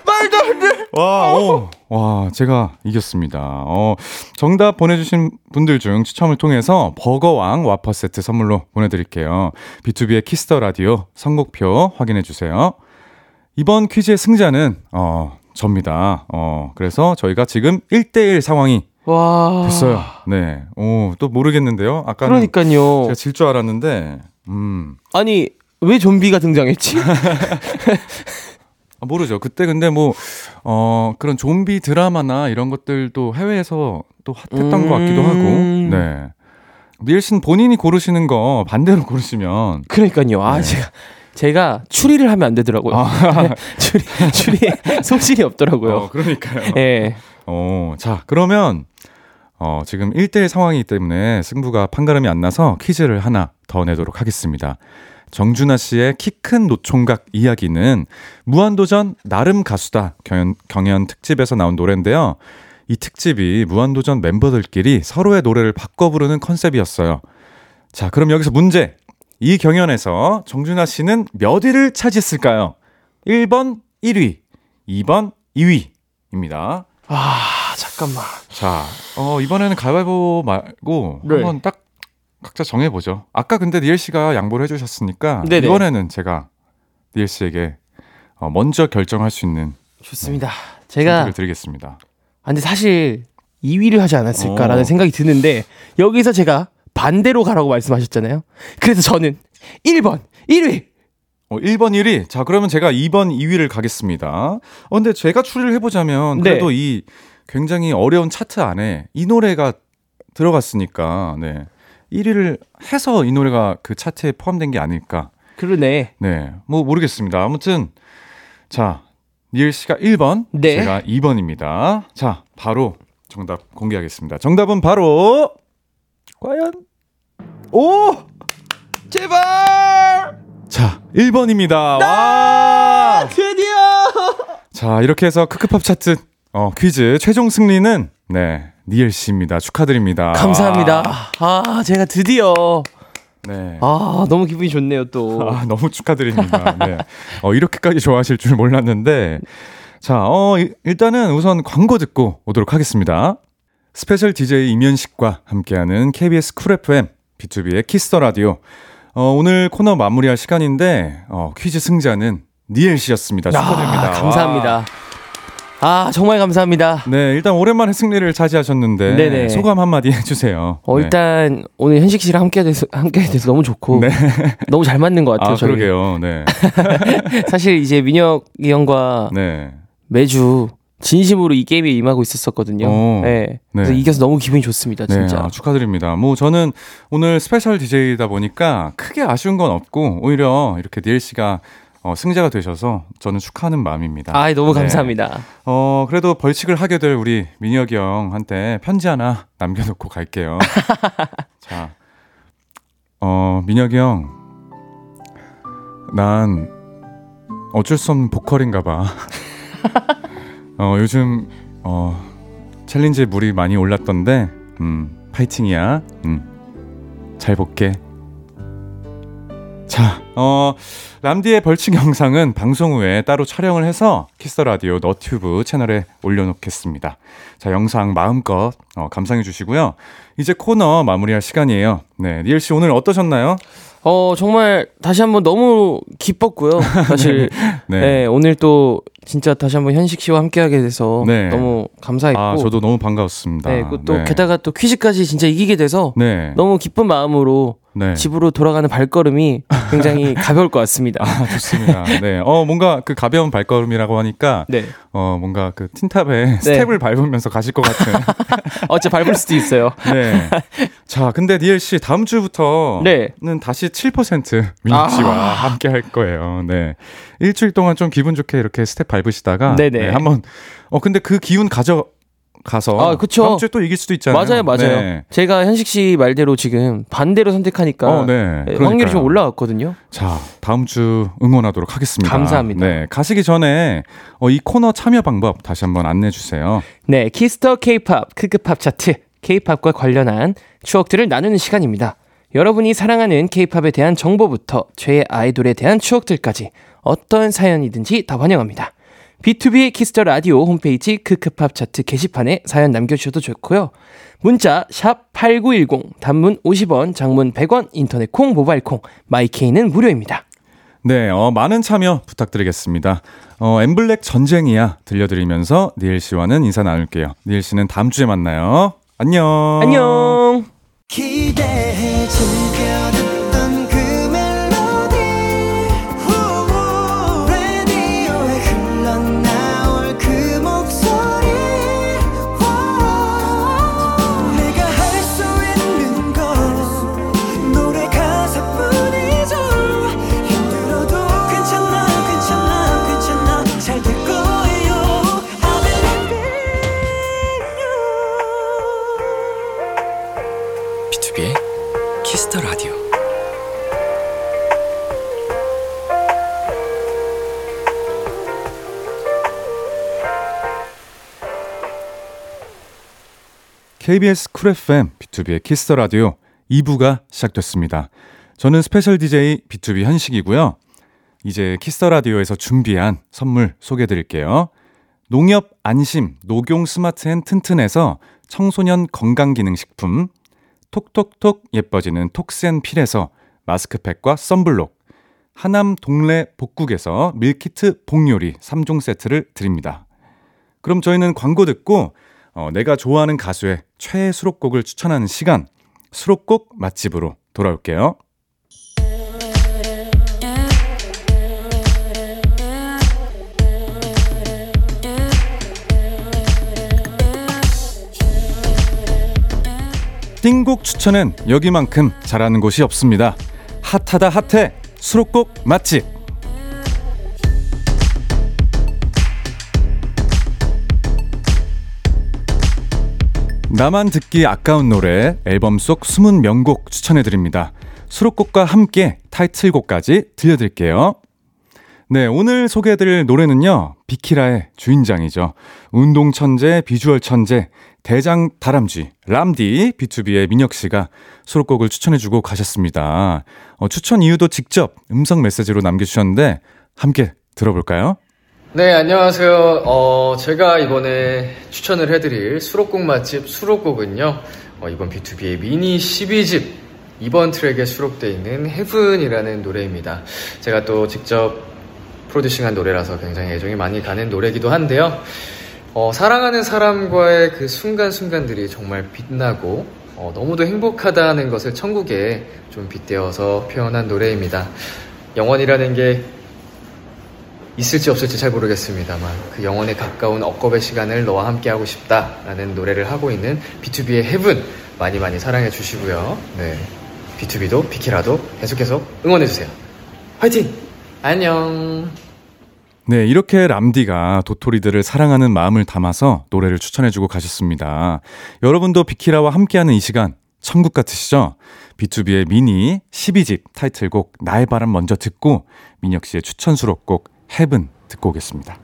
말도 안 돼! 와, 어, 와, 제가 이겼습니다. 어, 정답 보내주신 분들 중 추첨을 통해서 버거왕 와퍼 세트 선물로 보내드릴게요. B2B의 키스터 라디오 선곡표 확인해주세요. 이번 퀴즈의 승자는, 어, 접니다. 어, 그래서 저희가 지금 1대1 상황이 와. 됐어요. 네. 오, 또 모르겠는데요. 아까 그러니까요. 제가 질 줄 알았는데, 음. 아니, 왜 좀비가 등장했지? 아, 모르죠. 그때 근데 뭐, 어, 그런 좀비 드라마나 이런 것들도 해외에서 또 핫했던 음. 것 같기도 하고, 네. 니엘 씨는 본인이 고르시는 거 반대로 고르시면, 그러니까요. 아, 네. 제가 제가 추리를 하면 안 되더라고요. 아. 추리 추리에 소질이 없더라고요. 어, 그러니까요. 예. 어, 자, 그러면, 어, 지금 1대1 상황이기 때문에 승부가 판가름이 안 나서 퀴즈를 하나 더 내도록 하겠습니다. 정준하 씨의 키 큰 노총각 이야기는 무한도전 나름 가수다 경연, 경연 특집에서 나온 노래인데요. 이 특집이 무한도전 멤버들끼리 서로의 노래를 바꿔 부르는 컨셉이었어요. 자, 그럼 여기서 문제. 이 경연에서 정준하 씨는 몇 위를 차지했을까요? 1번 1위, 2번 2위입니다. 아, 잠깐만. 자, 어, 이번에는 가위바위보 말고 네. 한번 딱 각자 정해보죠. 아까 근데 니엘 씨가 양보를 해주셨으니까 네네. 이번에는 제가 니엘 씨에게 어, 먼저 결정할 수 있는 좋습니다. 제가 선택을 드리겠습니다. 아, 근데 사실 2위를 하지 않았을까라는 어. 생각이 드는데 여기서 제가 반대로 가라고 말씀하셨잖아요. 그래서 저는 1번 1위. 어, 1번 1위. 자, 그러면 제가 2번 2위를 가겠습니다. 어, 근데 제가 추리를 해보자면 네. 그래도 이 굉장히 어려운 차트 안에 이 노래가 들어갔으니까 네. 1위를 해서 이 노래가 그 차트에 포함된 게 아닐까. 그러네. 네, 뭐 모르겠습니다. 아무튼 자 니엘 씨가 1번, 네. 제가 2번입니다. 자, 바로 정답 공개하겠습니다. 정답은 바로 과연 오 제발. 자, 1번입니다. 와! 드디어. 자, 이렇게 해서 크크팝 차트 어, 퀴즈 최종 승리는 네, 니엘 씨입니다. 축하드립니다. 감사합니다. 아, 제가 드디어 네. 아, 너무 기분이 좋네요, 또. 아, 너무 축하드립니다. 네. 어, 이렇게까지 좋아하실 줄 몰랐는데. 자, 어, 이- 일단은 우선 광고 듣고 오도록 하겠습니다. 스페셜 DJ 이면식과 함께하는 KBS 쿨 FM, B2B의 키스터 라디오. 어, 오늘 코너 마무리할 시간인데, 어, 퀴즈 승자는 니엘 씨였습니다. 축하드립니다. 아, 감사합니다. 아, 정말 감사합니다. 와. 네, 일단 오랜만에 승리를 차지하셨는데, 네네. 소감 한마디 해주세요. 어, 네. 일단 오늘 현식 씨랑 함께 돼서 함께 돼서 너무 좋고 네. 너무 잘 맞는 것 같아요. 아, 저희. 그러게요. 네. 사실 이제 민혁이 형과 네. 매주 진심으로 이 게임에 임하고 있었었거든요. 오. 네. 그래서 네. 이겨서 너무 기분이 좋습니다, 진짜. 네, 아, 축하드립니다. 뭐 저는 오늘 스페셜 DJ이다 보니까 크게 아쉬운 건 없고 오히려 이렇게 니엘 씨가 어, 승자가 되셔서 저는 축하하는 마음입니다. 아, 너무 네. 감사합니다. 어, 그래도 벌칙을 하게 될 우리 민혁이 형한테 편지 하나 남겨놓고 갈게요. 자, 어, 민혁이 형, 난 어쩔 수 없는 보컬인가 봐. 어, 요즘, 어, 챌린지에 물이 많이 올랐던데, 음, 파이팅이야. 음, 잘 볼게. 자, 어, 람디의 벌칙 영상은 방송 후에 따로 촬영을 해서 Kiss the Radio 너튜브 채널에 올려놓겠습니다. 자, 영상 마음껏 어, 감상해 주시고요. 이제 코너 마무리할 시간이에요. 네, 니엘 씨 오늘 어떠셨나요? 어, 정말 다시 한번 너무 기뻤고요. 사실 네. 네. 오늘 또 진짜 다시 한번 현식 씨와 함께하게 돼서 네. 너무 감사했고 아, 저도 너무 반가웠습니다. 네, 그또 게다가 또 퀴즈까지 진짜 이기게 돼서 네. 너무 기쁜 마음으로 네. 집으로 돌아가는 발걸음이 굉장히 가벼울 것 같습니다. 아, 좋습니다. 네. 어, 뭔가 그 가벼운 발걸음이라고 하니까 네. 어, 뭔가 그 틴탑의 스텝을 밟으면서 가실 것 같은. 어째 밟을 수도 있어요. 네. 자, 근데 니엘 씨 다음 주부터는 네. 다시 7% 민혁 씨와 함께 할 거예요. 네. 일주일 동안 좀 기분 좋게 이렇게 스텝 밟으시다가 네네. 네, 한번 어 근데 그 기운 가져 가서 아, 그쵸. 다음 주에 또 이길 수도 있잖아요. 맞아요, 맞아요. 네. 제가 현식 씨 말대로 지금 반대로 선택하니까 어, 네. 네, 확률이 좀. 올라왔거든요. 자, 다음 주 응원하도록 하겠습니다. 감사합니다. 네. 가시기 전에 어, 이 코너 참여 방법 다시 한번 안내해 주세요. 네, Kiss the K-pop 크크팝 차트 K-pop과 관련한 추억들을 나누는 시간입니다. 여러분이 사랑하는 케이팝에 대한 정보부터 최애 아이돌에 대한 추억들까지 어떤 사연이든지 다 환영합니다. B2B 키스터 라디오 홈페이지 크크팝 차트 게시판에 사연 남겨주셔도 좋고요. 문자 샵8910 단문 50원, 장문 100원, 인터넷 콩, 모바일 콩, My K는 무료입니다. 네, 어, 많은 참여 부탁드리겠습니다. 어, 엠블랙 전쟁이야 들려드리면서 니엘 씨와는 인사 나눌게요. 니엘 씨는 다음 주에 만나요. 안녕. 안녕. KBS 쿨 FM B2B의 키스터 라디오 2부가 시작됐습니다. 저는 스페셜 DJ BTOB 현식이고요. 이제 Kiss the Radio에서 준비한 선물 소개해 드릴게요. 농협 안심 녹용 스마트 앤 튼튼에서 청소년 건강 기능 식품 톡톡톡 예뻐지는 톡스앤필에서 마스크팩과 썬블록 하남 동래 복국에서 밀키트 복요리 3종 세트를 드립니다. 그럼 저희는 광고 듣고 어, 내가 좋아하는 가수의 최애 수록곡을 추천하는 시간 수록곡 맛집으로 돌아올게요. 띵곡 추천은 여기만큼 잘하는 곳이 없습니다. 핫하다 핫해 수록곡 맛집. 나만 듣기 아까운 노래 앨범 속 숨은 명곡 추천해드립니다. 수록곡과 함께 타이틀곡까지 들려드릴게요. 네, 오늘 소개해드릴 노래는요, 비키라의 주인장이죠. 운동 천재, 비주얼 천재, 대장 다람쥐, 람디, B2B의 민혁 씨가 수록곡을 추천해주고 가셨습니다. 어, 추천 이유도 직접 음성 메시지로 남겨주셨는데, 함께 들어볼까요? 네, 안녕하세요. 어, 제가 이번에 추천을 해드릴 수록곡 맛집 수록곡은요, 어, 이번 BTOB의 미니 12집 이번 트랙에 수록되어 있는 Heaven이라는 노래입니다. 제가 또 직접 프로듀싱한 노래라서 굉장히 애정이 많이 가는 노래기도 한데요. 어, 사랑하는 사람과의 그 순간순간들이 정말 빛나고 어, 너무도 행복하다는 것을 천국에 좀 빗대어서 표현한 노래입니다. 영원이라는 게 있을지 없을지 잘 모르겠습니다만 그 영원에 가까운 억겁의 시간을 너와 함께 하고 싶다라는 노래를 하고 있는 B2B의 헤븐 많이 많이 사랑해 주시고요. 네. B2B도 비키라도 계속 계속 응원해 주세요. 화이팅! 안녕. 네, 이렇게 람디가 도토리들을 사랑하는 마음을 담아서 노래를 추천해주고 가셨습니다. 여러분도 비키라와 함께하는 이 시간 천국 같으시죠? B2B의 미니 12집 타이틀곡 나의 바람 먼저 듣고 민혁 씨의 추천 수록곡 헤븐 듣고 오겠습니다.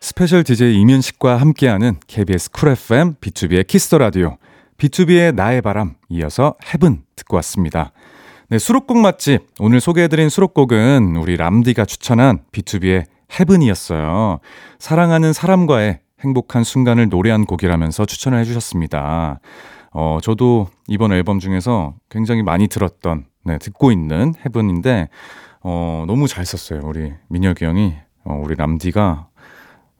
스페셜 DJ 이면식과 함께하는 KBS 쿨 FM B2B의 키스터 라디오 B2B의 나의 바람 이어서 헤븐 듣고 왔습니다. 네, 수록곡 맛집. 오늘 소개해드린 수록곡은 우리 람디가 추천한 B2B의 헤븐이었어요. 사랑하는 사람과의 행복한 순간을 노래한 곡이라면서 추천을 해주셨습니다. 어, 저도 이번 앨범 중에서 굉장히 많이 들었던, 네, 듣고 있는 Heaven인데, 어, 너무 잘 썼어요. 우리 민혁이 형이, 어, 우리 람디가,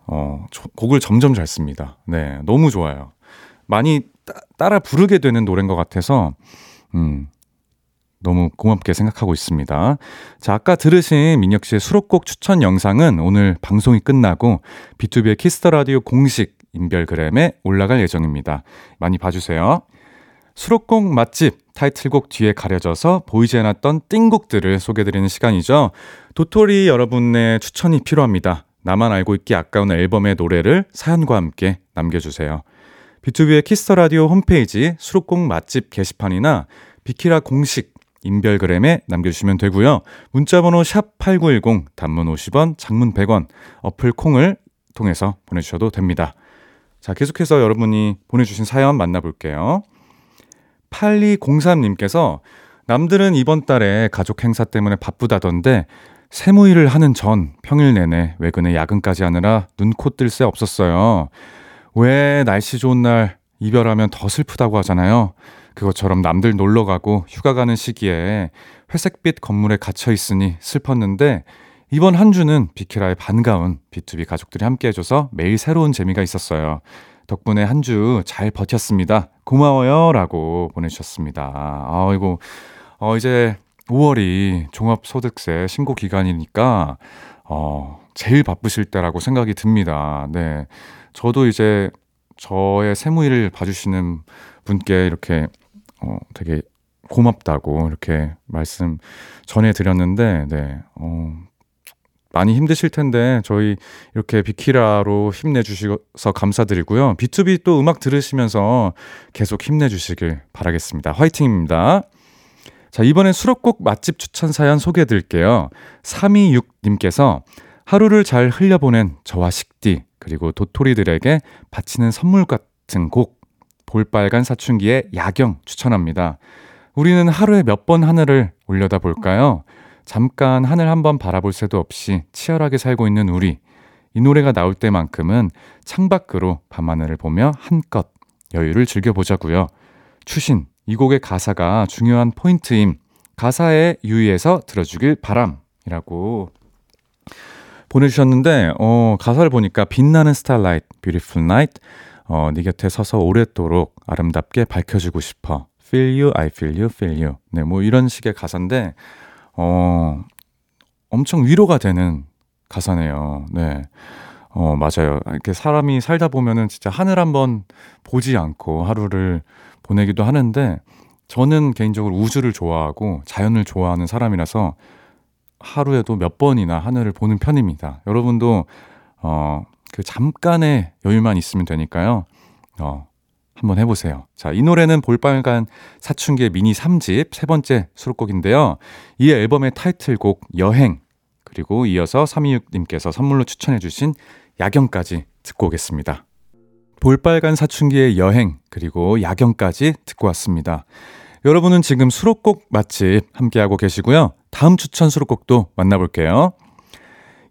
어, 조- 곡을 점점 잘 씁니다. 네, 너무 좋아요. 많이 따, 따라 부르게 되는 노래인 것 같아서, 음, 너무 고맙게 생각하고 있습니다. 자, 아까 들으신 민혁 씨의 수록곡 추천 영상은 오늘 방송이 끝나고 B2B의 키스터 라디오 공식 인별그램에 올라갈 예정입니다. 많이 봐주세요. 수록곡 맛집 타이틀곡 뒤에 가려져서 보이지 않았던 띵곡들을 소개드리는 시간이죠. 도토리 여러분의 추천이 필요합니다. 나만 알고 있기 아까운 앨범의 노래를 사연과 함께 남겨주세요. 비투비의 키스 더 라디오 홈페이지 수록곡 맛집 게시판이나 비키라 공식 인별그램에 남겨주시면 되고요. 문자번호 샵 8910 단문 50원, 장문 100원, 어플 콩을 통해서 보내주셔도 됩니다. 자, 계속해서 여러분이 보내주신 사연 만나볼게요. 8203님께서 남들은 이번 달에 가족 행사 때문에 바쁘다던데 세무일을 하는 전 평일 내내 외근에 야근까지 하느라 눈코 뜰 새 없었어요. 왜 날씨 좋은 날 이별하면 더 슬프다고 하잖아요. 그것처럼 남들 놀러 가고 휴가 가는 시기에 회색빛 건물에 갇혀 있으니 슬펐는데 이번 한 주는 비키라의 반가운 B2B 가족들이 함께 해줘서 매일 새로운 재미가 있었어요. 덕분에 한 주 잘 버텼습니다. 고마워요. 라고 보내주셨습니다. 아이고, 어, 이제 5월이 종합소득세 신고 기간이니까, 어, 제일 바쁘실 때라고 생각이 듭니다. 네. 저도 이제 저의 세무일을 봐주시는 분께 이렇게, 어, 되게 고맙다고 이렇게 말씀 전해드렸는데, 네. 어, 많이 힘드실 텐데 저희 이렇게 비키라로 힘내주셔서 감사드리고요. B2B 또 음악 들으시면서 계속 힘내주시길 바라겠습니다. 화이팅입니다. 자, 이번엔 수록곡 맛집 추천 사연 소개해 드릴게요. 326님께서 하루를 잘 흘려보낸 저와 식디, 그리고 도토리들에게 바치는 선물 같은 곡, 볼빨간 사춘기의 야경 추천합니다. 우리는 하루에 몇 번 하늘을 올려다 볼까요? 잠깐 하늘 한번 바라볼 새도 없이 치열하게 살고 있는 우리. 이 노래가 나올 때만큼은 창밖으로 밤하늘을 보며 한껏 여유를 즐겨보자고요. 추신, 이 곡의 가사가 중요한 포인트임. 가사에 유의해서 들어주길 바람이라고 보내주셨는데 어, 가사를 보니까 빛나는 starlight, beautiful night 어, 네 곁에 서서 오래도록 아름답게 밝혀주고 싶어. Feel you, I feel you, feel you. 네, 뭐 이런 식의 가사인데 어, 엄청 위로가 되는 가사네요. 네. 어, 맞아요. 이렇게 사람이 살다 보면은 진짜 하늘 한번 보지 않고 하루를 보내기도 하는데 저는 개인적으로 우주를 좋아하고 자연을 좋아하는 사람이라서 하루에도 몇 번이나 하늘을 보는 편입니다. 여러분도 어, 그 잠깐의 여유만 있으면 되니까요. 어, 한번 해보세요. 자, 이 노래는 볼빨간 사춘기의 미니 3집 세 번째 수록곡인데요. 이 앨범의 타이틀곡 여행, 그리고 이어서 326님께서 선물로 추천해주신 야경까지 듣고 오겠습니다. 볼빨간 사춘기의 여행, 그리고 야경까지 듣고 왔습니다. 여러분은 지금 수록곡 맛집 함께하고 계시고요. 다음 추천 수록곡도 만나볼게요.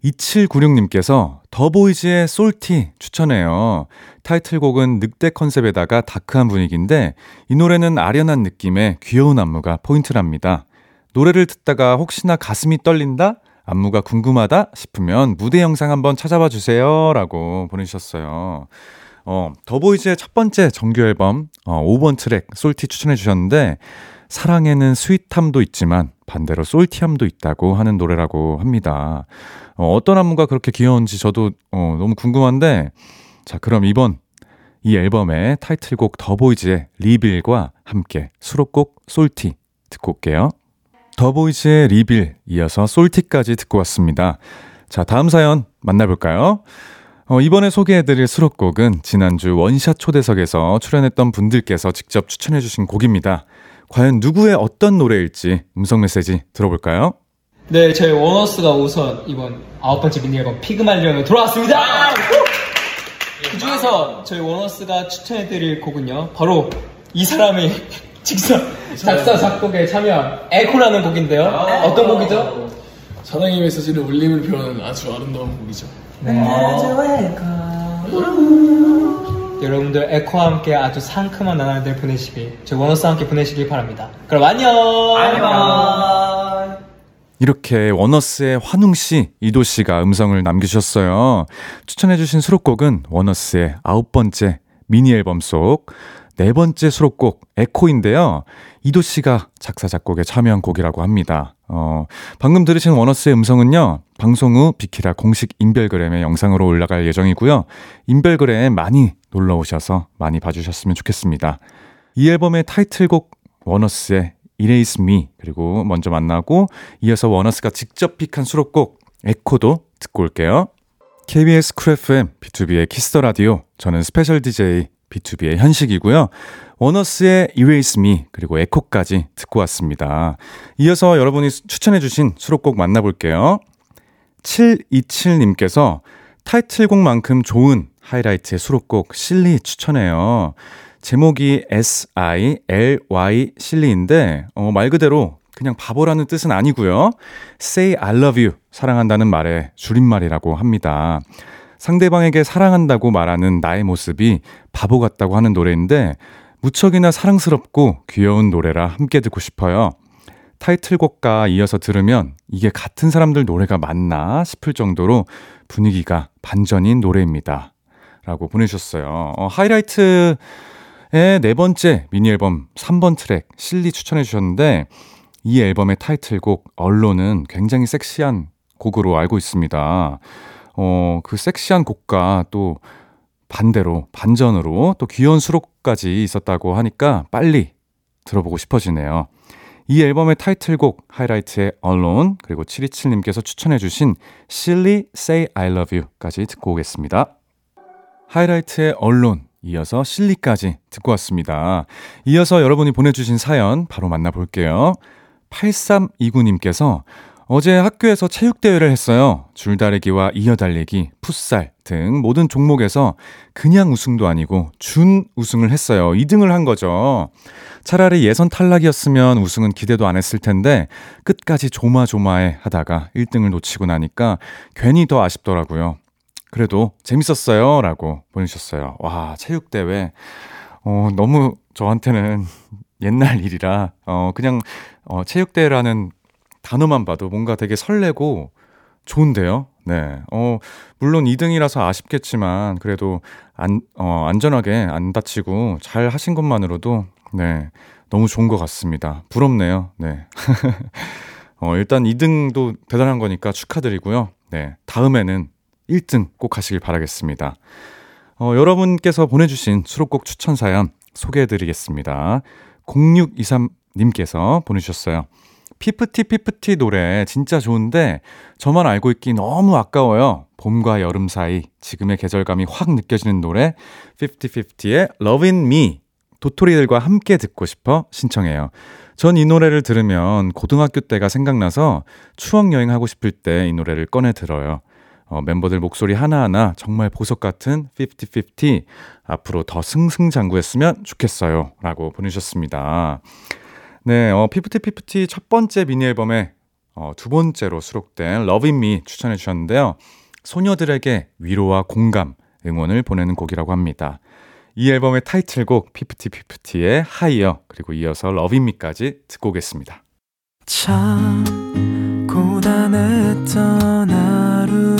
2796님께서 더보이즈의 솔티 추천해요. 타이틀곡은 늑대 컨셉에다가 다크한 분위기인데 이 노래는 아련한 느낌의 귀여운 안무가 포인트랍니다. 노래를 듣다가 혹시나 가슴이 떨린다? 안무가 궁금하다? 싶으면 무대 영상 한번 찾아봐 주세요. 라고 보내주셨어요. 어, 더보이즈의 첫 번째 정규 앨범, 어, 5번 트랙, Salty 추천해 주셨는데, 사랑에는 sweet함도 있지만, 반대로 salty함도 있다고 하는 노래라고 합니다. 어, 어떤 안무가 그렇게 귀여운지 저도 어, 너무 궁금한데, 자, 그럼 이번 이 앨범의 타이틀곡 더보이즈의 Reveal과 함께 수록곡 Salty 듣고 올게요. 더보이즈의 Reveal 이어서 Salty까지 듣고 왔습니다. 자, 다음 사연 만나볼까요? 어, 이번에 소개해드릴 수록곡은 지난주 원샷 초대석에서 출연했던 분들께서 직접 추천해주신 곡입니다. 과연 누구의 어떤 노래일지 음성 메시지 들어볼까요? 네, 저희 원어스가 우선 이번 아홉 번째 미니 앨범 Pygmalion으로 돌아왔습니다. 그 중에서 저희 원어스가 추천해드릴 곡은요, 바로 이 사람이 직접 작사 작곡에 참여한 에코라는 곡인데요. 어떤 곡이죠? 사랑의 메시지를 울림을 표하는 아주 아름다운 곡이죠. 여러분들 에코와 함께 아주 상큼한 나날들 보내시길, 저희 원어스와 함께 보내시길 바랍니다. 그럼 안녕. 안녕. 이렇게 원어스의 환웅 씨, 이도 씨가 음성을 남겨주셨어요. 추천해주신 수록곡은 원어스의 아홉 번째 미니 앨범 속 네 번째 수록곡 에코인데요. 이도 씨가 작사 작곡에 참여한 곡이라고 합니다. 어, 방금 들으신 원어스의 음성은요. 방송 후 비키라 공식 인별그램의 영상으로 올라갈 예정이고요. 인별그램 많이 놀러 오셔서 많이 봐주셨으면 좋겠습니다. 이 앨범의 타이틀곡 원어스의 Erase Me 그리고 먼저 만나고 이어서 원어스가 직접 픽한 수록곡 Echo도 듣고 올게요. KBS 쿨 FM 비투비의 키스 더 라디오 저는 스페셜 DJ 비투비의 현식이고요. 원어스의 Erase Me 그리고 Echo까지 듣고 왔습니다. 이어서 여러분이 추천해 주신 수록곡 만나볼게요. 727님께서 타이틀곡만큼 좋은 하이라이트의 수록곡 SILY 추천해요. 제목이 S-I-L-Y SILY인데, 어, 말 그대로 그냥 바보라는 뜻은 아니고요. Say I love you. 사랑한다는 말의 줄임말이라고 합니다. 상대방에게 사랑한다고 말하는 나의 모습이 바보 같다고 하는 노래인데, 무척이나 사랑스럽고 귀여운 노래라 함께 듣고 싶어요. 타이틀곡과 이어서 들으면 이게 같은 사람들 노래가 맞나 싶을 정도로 분위기가 반전인 노래입니다. 라고 보내주셨어요. 어, 하이라이트의 네 번째 미니 앨범 3번 트랙 실리 추천해 주셨는데 이 앨범의 타이틀곡 언론은 굉장히 섹시한 곡으로 알고 있습니다. 어, 그 섹시한 곡과 또 반대로 반전으로 또 귀여운 수록까지 있었다고 하니까 빨리 들어보고 싶어지네요. 이 앨범의 타이틀곡 하이라이트의 Alone 그리고 727님께서 추천해 주신 Silly Say I Love You까지 듣고 오겠습니다. 하이라이트의 Alone 이어서 실리까지 듣고 왔습니다. 이어서 여러분이 보내주신 사연 바로 만나볼게요. 8329님께서 어제 학교에서 체육대회를 했어요. 줄다리기와 이어달리기, 풋살 등 모든 종목에서 그냥 우승도 아니고 준 우승을 했어요. 2등을 한 거죠. 차라리 예선 탈락이었으면 우승은 기대도 안 했을 텐데 끝까지 조마조마해 하다가 1등을 놓치고 나니까 괜히 더 아쉽더라고요. 그래도 재밌었어요. 라고 보내주셨어요. 와, 체육대회. 어, 너무 저한테는 옛날 일이라, 어, 그냥, 어, 체육대회라는 단어만 봐도 뭔가 되게 설레고 좋은데요. 네. 어, 물론 2등이라서 아쉽겠지만, 그래도 안, 어, 안전하게 안 다치고 잘 하신 것만으로도, 네. 너무 좋은 것 같습니다. 부럽네요. 네. 어, 일단 2등도 대단한 거니까 축하드리고요. 네. 다음에는 1등 꼭 하시길 바라겠습니다. 어, 여러분께서 보내주신 수록곡 추천 사연 소개해드리겠습니다. 0623님께서 보내주셨어요. 피프티 피프티 노래 진짜 좋은데 저만 알고 있기 너무 아까워요. 봄과 여름 사이 지금의 계절감이 확 느껴지는 노래 5050의 Lovin' Me 도토리들과 함께 듣고 싶어 신청해요. 전 이 노래를 들으면 고등학교 때가 생각나서 추억 여행하고 싶을 때 이 노래를 꺼내 들어요. 어, 멤버들 목소리 하나하나 정말 보석 같은 50-50 앞으로 더 승승장구했으면 좋겠어요. 라고 보내주셨습니다. 네, 어, 50-50 첫 번째 미니 앨범에 어, 두 번째로 수록된 Love in Me 추천해 주셨는데요. 소녀들에게 위로와 공감, 응원을 보내는 곡이라고 합니다. 이 앨범의 타이틀곡 50-50의 하이어 그리고 이어서 Love in Me까지 듣고 오겠습니다. 참 고단했던 하루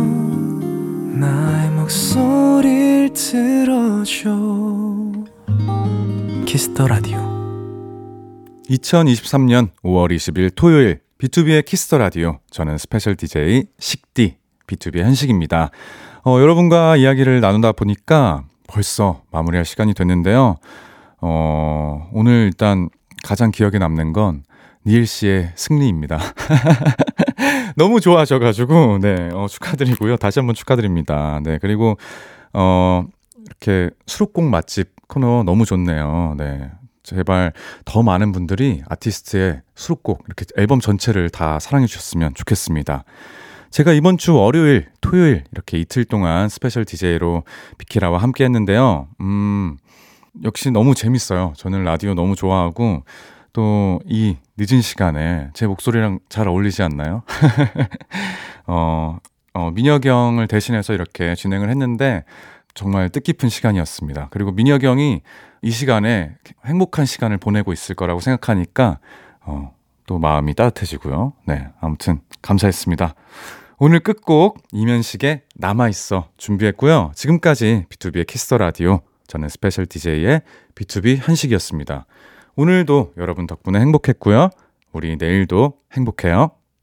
나의 목소리를 들어줘 키스 더 라디오 2023년 5월 20일 토요일 비투비의 키스 더 라디오 저는 스페셜 DJ 식디 비투비의 현식입니다. 어, 여러분과 이야기를 나누다 보니까 벌써 마무리할 시간이 됐는데요. 어, 오늘 일단 가장 기억에 남는 건 니엘 씨의 승리입니다. 너무 좋아하셔가지고, 네, 어, 축하드리고요. 다시 한번 축하드립니다. 네, 그리고, 어, 이렇게 수록곡 맛집 코너 너무 좋네요. 네. 제발 더 많은 분들이 아티스트의 수록곡, 이렇게 앨범 전체를 다 사랑해 주셨으면 좋겠습니다. 제가 이번 주 월요일, 토요일 이렇게 이틀 동안 스페셜 DJ로 비키라와 함께 했는데요. 음, 역시 너무 재밌어요. 저는 라디오 너무 좋아하고 또 이 늦은 시간에 제 목소리랑 잘 어울리지 않나요? 어, 어, 민혁영을 대신해서 이렇게 진행을 했는데 정말 뜻깊은 시간이었습니다. 그리고 민혁영이 이 시간에 행복한 시간을 보내고 있을 거라고 생각하니까 어, 또 마음이 따뜻해지고요. 네, 아무튼 감사했습니다. 오늘 끝곡 임현식의 남아있어 준비했고요. 지금까지 비투비의 키스 더 라디오 저는 스페셜 DJ의 비투비 현식이었습니다. 오늘도 여러분 덕분에 행복했고요. 우리 내일도 행복해요.